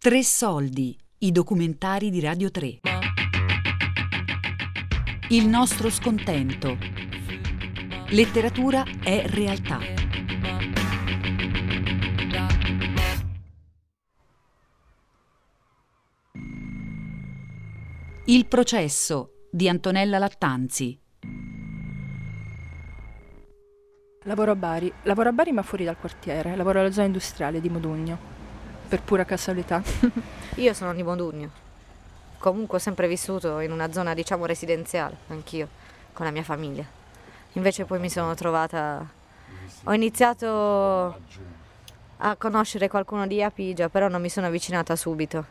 Tre soldi, i documentari di Radio 3. Il nostro scontento. Letteratura è realtà. Il processo di Antonella Lattanzi. Lavoro a Bari, lavoro a Bari ma fuori dal quartiere, lavoro alla zona industriale di Modugno per pura casualità. Io sono di Modugno. Comunque ho sempre vissuto in una zona, diciamo, residenziale, anch'io, con la mia famiglia. Invece poi mi sono trovata... Ho iniziato a conoscere qualcuno di Apigia, però non mi sono avvicinata subito.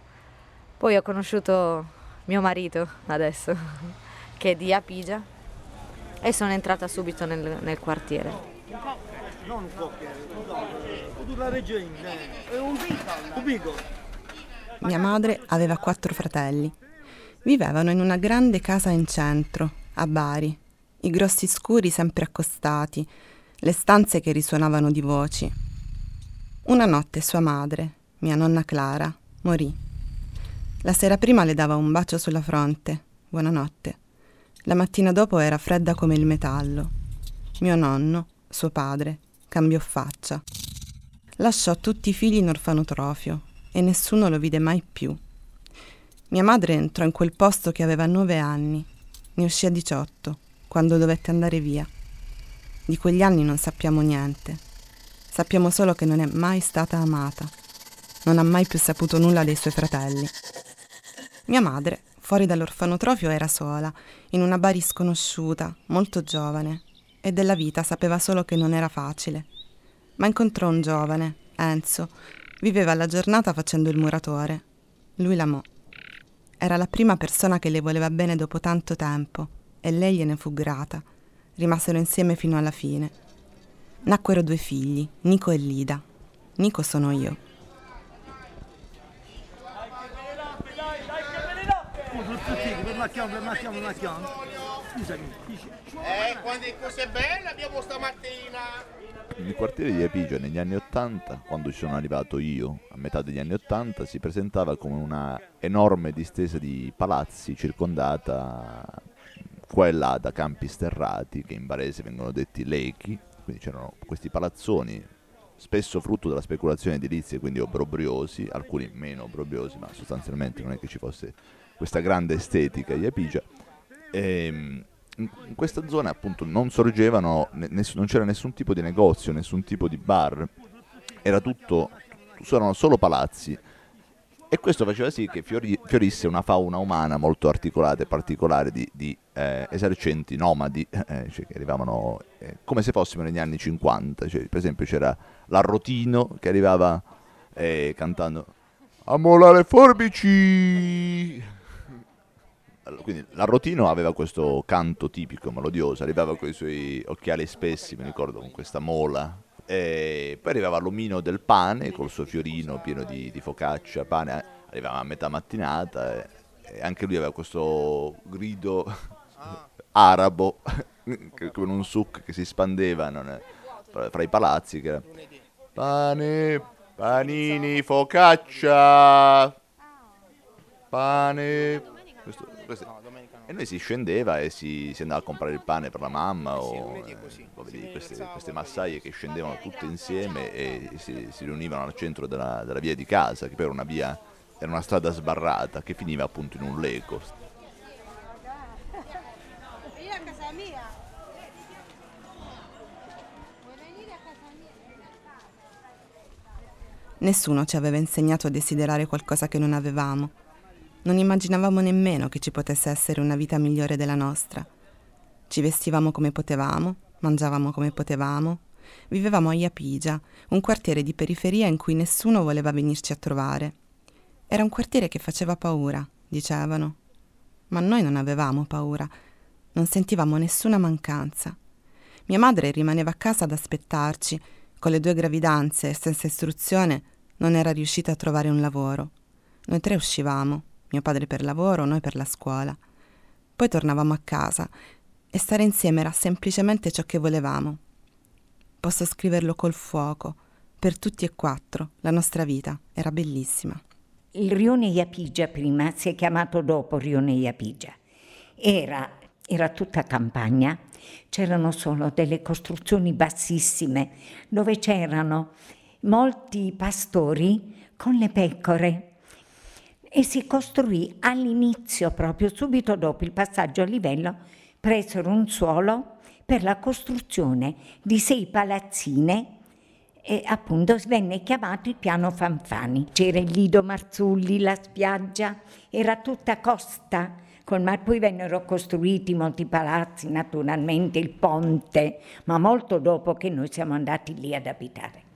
Poi ho conosciuto mio marito adesso, che è di Apigia, e sono entrata subito nel, nel quartiere non un cocchiere, tutta regina, è un bico. Mia madre aveva quattro fratelli. Vivevano in una grande casa in centro, a Bari, i grossi scuri sempre accostati, le stanze che risuonavano di voci. Una notte sua madre, mia nonna Clara, morì. La sera prima le dava un bacio sulla fronte, buonanotte. La mattina dopo era fredda come il metallo. Mio nonno, suo padre, cambiò faccia. Lasciò tutti i figli in orfanotrofio e nessuno lo vide mai più. Mia madre entrò in quel posto che aveva nove anni, ne uscì a diciotto, quando dovette andare via. Di quegli anni non sappiamo niente. Sappiamo solo che non è mai stata amata. Non ha mai più saputo nulla dei suoi fratelli. Mia madre, fuori dall'orfanotrofio, era sola, in una Bari sconosciuta, molto giovane, e della vita sapeva solo che non era facile. Ma incontrò un giovane, Enzo. Viveva la giornata facendo il muratore. Lui l'amò. Era la prima persona che le voleva bene dopo tanto tempo e lei gliene fu grata. Rimasero insieme fino alla fine. Nacquero due figli, Nico e Lida. Nico sono io. Scusami, eh, quando è così bella abbiamo stamattina. Il quartiere di Epigio negli anni Ottanta, quando ci sono arrivato io, a metà degli anni Ottanta, si presentava come una enorme distesa di palazzi circondata qua e là da campi sterrati, che in barese vengono detti lechi, quindi c'erano questi palazzoni spesso frutto della speculazione edilizia, quindi obbrobriosi, alcuni meno obbrobriosi, ma sostanzialmente non è che ci fosse questa grande estetica di Epigia. E, ehm, in questa zona appunto non sorgevano, non c'era nessun tipo di negozio, nessun tipo di bar, era tutto, erano solo palazzi. E questo faceva sì che fiori- fiorisse una fauna umana molto articolata e particolare di, di eh, esercenti nomadi, eh, cioè che arrivavano eh, come se fossimo negli anni 50. Cioè, per esempio c'era l'arrotino che arrivava eh, cantando Amola le forbici! Quindi l'arrotino aveva questo canto tipico melodioso, arrivava con i suoi occhiali spessi, mi ricordo, con questa mola. E poi arrivava l'omino del pane col suo fiorino pieno di, di focaccia, pane, arrivava a metà mattinata e, e anche lui aveva questo grido arabo, come un suc che si spandeva è, fra, fra, i palazzi, che era pane, panini, focaccia, pane, questo, queste... no, e noi si scendeva e si, si, andava a comprare il pane per la mamma o, eh, vedi, queste, queste, massaie che scendevano tutte insieme e si, si riunivano al centro della, della, via di casa, che poi era una via, era una strada sbarrata che finiva appunto in un leco. Nessuno ci aveva insegnato a desiderare qualcosa che non avevamo non immaginavamo nemmeno che ci potesse essere una vita migliore della nostra. Ci vestivamo come potevamo, mangiavamo come potevamo, vivevamo a Iapigia, un quartiere di periferia in cui nessuno voleva venirci a trovare. Era un quartiere che faceva paura, dicevano. Ma noi non avevamo paura, non sentivamo nessuna mancanza. Mia madre rimaneva a casa ad aspettarci, con le due gravidanze e senza istruzione non era riuscita a trovare un lavoro. Noi tre uscivamo, mio padre per lavoro, noi per la scuola. Poi tornavamo a casa e stare insieme era semplicemente ciò che volevamo. Posso scriverlo col fuoco. Per tutti e quattro la nostra vita era bellissima. il rione Iapigia prima si è chiamato dopo rione Iapigia. Era, era tutta campagna, c'erano solo delle costruzioni bassissime dove c'erano molti pastori con le pecore e si costruì all'inizio, proprio subito dopo il passaggio a livello, presero un suolo per la costruzione di sei palazzine e appunto venne chiamato il piano Fanfani. C'era il Lido Marzulli, la spiaggia, era tutta costa, ma poi vennero costruiti molti palazzi, naturalmente il ponte, ma molto dopo che noi siamo andati lì ad abitare.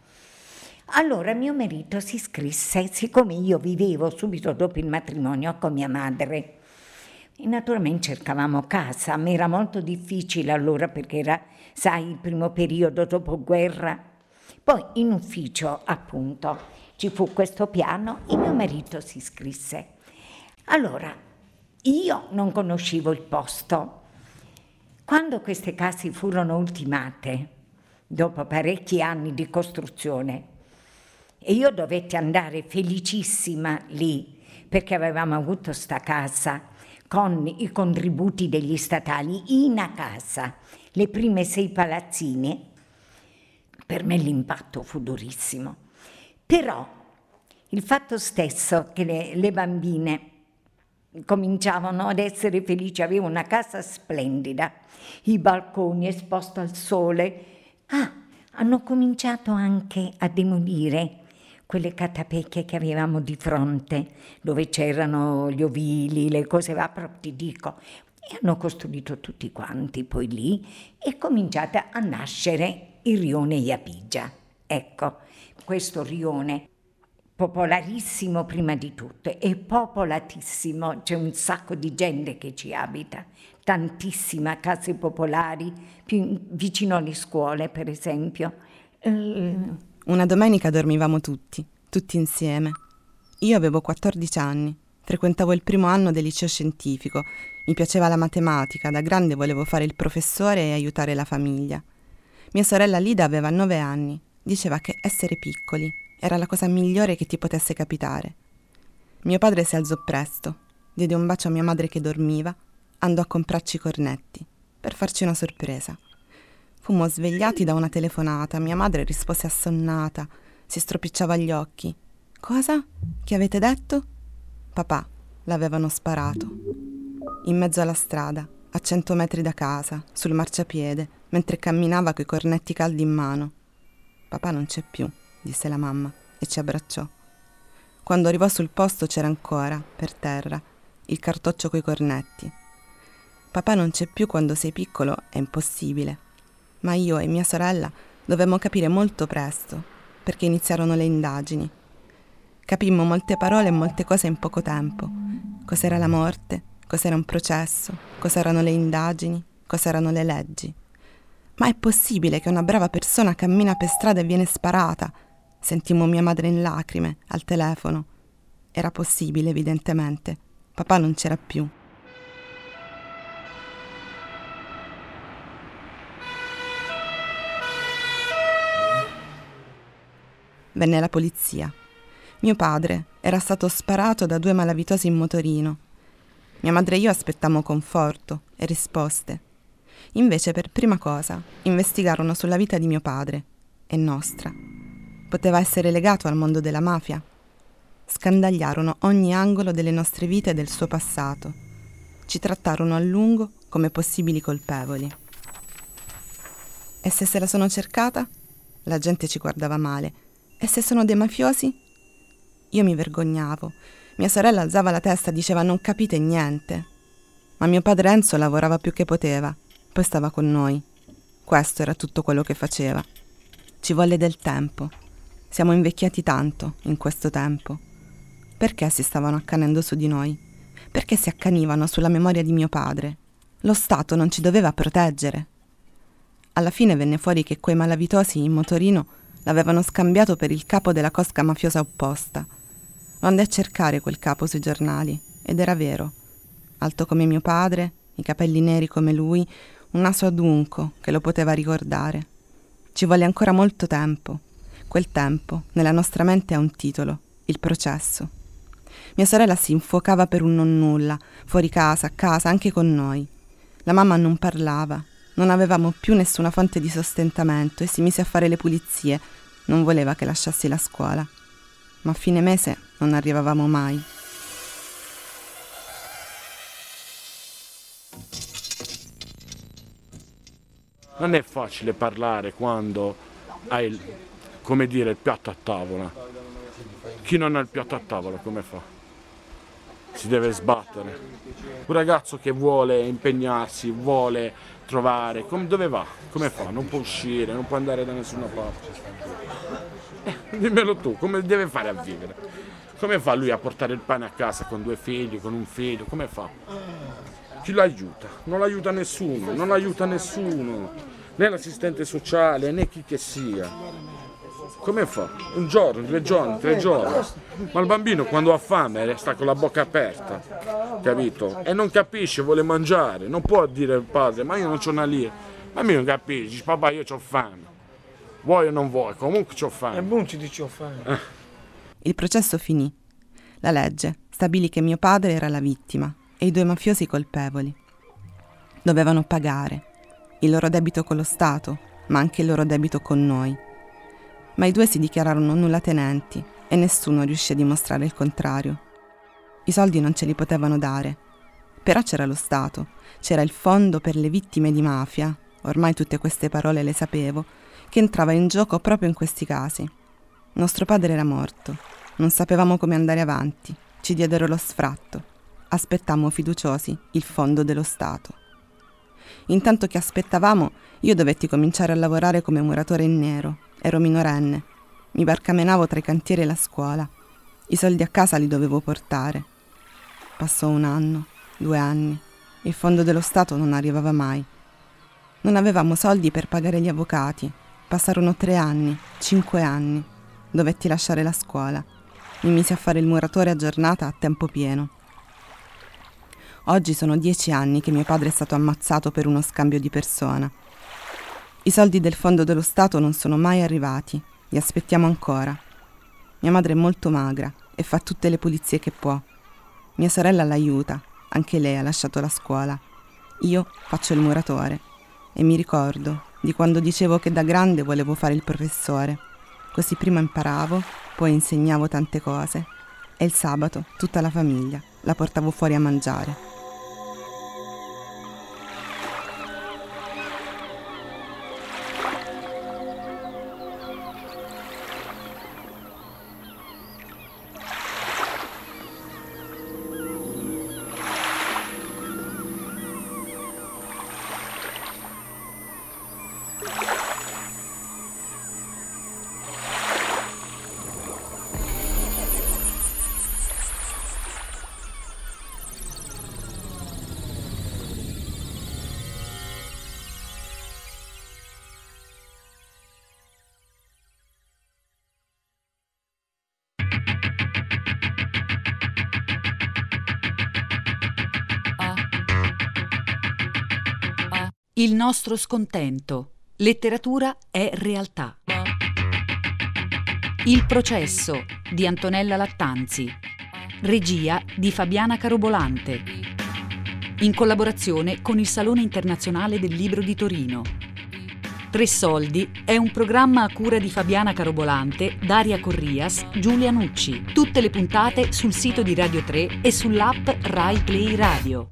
Allora mio marito si iscrisse, siccome io vivevo subito dopo il matrimonio con mia madre. E naturalmente cercavamo casa, ma era molto difficile allora perché era, sai, il primo periodo dopo guerra poi in ufficio, appunto, ci fu questo piano e mio marito si iscrisse. Allora, io non conoscevo il posto. Quando queste case furono ultimate, dopo parecchi anni di costruzione, e io dovetti andare felicissima lì, perché avevamo avuto sta casa con i contributi degli statali in a casa, le prime sei palazzine, per me l'impatto fu durissimo. Però il fatto stesso che le, le bambine cominciavano ad essere felici, avevo una casa splendida, i balconi esposti al sole. Ah, hanno cominciato anche a demolire quelle catapecchie che avevamo di fronte, dove c'erano gli ovili, le cose, va proprio ti dico. E hanno costruito tutti quanti poi lì e cominciate a nascere il rione Iapigia. Ecco, questo rione popolarissimo prima di tutto e popolatissimo, c'è un sacco di gente che ci abita, tantissime case popolari, più vicino alle scuole per esempio. Uh... Una domenica dormivamo tutti, tutti insieme. Io avevo 14 anni, frequentavo il primo anno del liceo scientifico, mi piaceva la matematica, da grande volevo fare il professore e aiutare la famiglia. Mia sorella Lida aveva nove anni. Diceva che essere piccoli era la cosa migliore che ti potesse capitare. Mio padre si alzò presto, diede un bacio a mia madre che dormiva, andò a comprarci cornetti per farci una sorpresa. Fummo svegliati da una telefonata, mia madre rispose assonnata, si stropicciava gli occhi. Cosa? Che avete detto? Papà, l'avevano sparato. In mezzo alla strada, a cento metri da casa, sul marciapiede, mentre camminava coi cornetti caldi in mano. Papà non c'è più, disse la mamma e ci abbracciò. Quando arrivò sul posto c'era ancora, per terra, il cartoccio coi cornetti. Papà non c'è più quando sei piccolo è impossibile, ma io e mia sorella dovemmo capire molto presto, perché iniziarono le indagini. Capimmo molte parole e molte cose in poco tempo. Cos'era la morte, cos'era un processo, cos'erano le indagini, cos'erano le leggi. Ma è possibile che una brava persona cammina per strada e viene sparata? Sentimmo mia madre in lacrime, al telefono. Era possibile, evidentemente. Papà non c'era più. Venne la polizia. Mio padre era stato sparato da due malavitosi in motorino. Mia madre e io aspettammo conforto e risposte. Invece, per prima cosa, investigarono sulla vita di mio padre e nostra. Poteva essere legato al mondo della mafia? Scandagliarono ogni angolo delle nostre vite e del suo passato. Ci trattarono a lungo come possibili colpevoli. E se se la sono cercata? La gente ci guardava male. E se sono dei mafiosi? Io mi vergognavo. Mia sorella alzava la testa e diceva non capite niente. Ma mio padre Enzo lavorava più che poteva poi stava con noi. Questo era tutto quello che faceva. Ci volle del tempo. Siamo invecchiati tanto in questo tempo. Perché si stavano accanendo su di noi? Perché si accanivano sulla memoria di mio padre? Lo Stato non ci doveva proteggere. Alla fine venne fuori che quei malavitosi in motorino l'avevano scambiato per il capo della cosca mafiosa opposta. Lo andai a cercare quel capo sui giornali ed era vero. Alto come mio padre, i capelli neri come lui, un naso adunco che lo poteva ricordare. Ci volle ancora molto tempo. Quel tempo, nella nostra mente, ha un titolo, il processo. Mia sorella si infuocava per un non nulla, fuori casa, a casa, anche con noi. La mamma non parlava, non avevamo più nessuna fonte di sostentamento e si mise a fare le pulizie. Non voleva che lasciassi la scuola. Ma a fine mese non arrivavamo mai. Non è facile parlare quando hai, il, come dire, il piatto a tavola. Chi non ha il piatto a tavola come fa? Si deve sbattere. Un ragazzo che vuole impegnarsi, vuole trovare, come, dove va? Come fa? Non può uscire, non può andare da nessuna parte. Eh, dimmelo tu, come deve fare a vivere? Come fa lui a portare il pane a casa con due figli, con un figlio? Come fa? Chi lo aiuta? Non l'aiuta nessuno, non aiuta nessuno né l'assistente sociale né chi che sia. Come fa? Un giorno, due giorni, tre giorni. Ma il bambino quando ha fame sta con la bocca aperta, capito? E non capisce, vuole mangiare. Non può dire al padre, ma io non c'ho una lira. Ma mi non capisci, dice, papà io ho fame. Vuoi o non vuoi, comunque ho fame. E buon ci dice ho fame. Eh. Il processo finì. La legge stabilì che mio padre era la vittima e i due mafiosi colpevoli. Dovevano pagare il loro debito con lo Stato, ma anche il loro debito con noi. Ma i due si dichiararono nullatenenti e nessuno riuscì a dimostrare il contrario. I soldi non ce li potevano dare. Però c'era lo Stato, c'era il fondo per le vittime di mafia, ormai tutte queste parole le sapevo, che entrava in gioco proprio in questi casi. Nostro padre era morto, non sapevamo come andare avanti, ci diedero lo sfratto. Aspettammo fiduciosi il fondo dello Stato. Intanto che aspettavamo, io dovetti cominciare a lavorare come muratore in nero. Ero minorenne. Mi barcamenavo tra i cantieri e la scuola. I soldi a casa li dovevo portare. Passò un anno, due anni. Il fondo dello Stato non arrivava mai. Non avevamo soldi per pagare gli avvocati. Passarono tre anni, cinque anni. Dovetti lasciare la scuola. Mi misi a fare il muratore a giornata a tempo pieno. Oggi sono dieci anni che mio padre è stato ammazzato per uno scambio di persona. I soldi del fondo dello Stato non sono mai arrivati, li aspettiamo ancora. Mia madre è molto magra e fa tutte le pulizie che può. Mia sorella l'aiuta, anche lei ha lasciato la scuola. Io faccio il muratore e mi ricordo di quando dicevo che da grande volevo fare il professore. Così prima imparavo, poi insegnavo tante cose e il sabato tutta la famiglia la portavo fuori a mangiare. Il nostro scontento. Letteratura è realtà. Il processo di Antonella Lattanzi. Regia di Fabiana Carobolante. In collaborazione con il Salone Internazionale del Libro di Torino. Tre Soldi è un programma a cura di Fabiana Carobolante, Daria Corrias, Giulia Nucci. Tutte le puntate sul sito di Radio 3 e sull'app Rai Play Radio.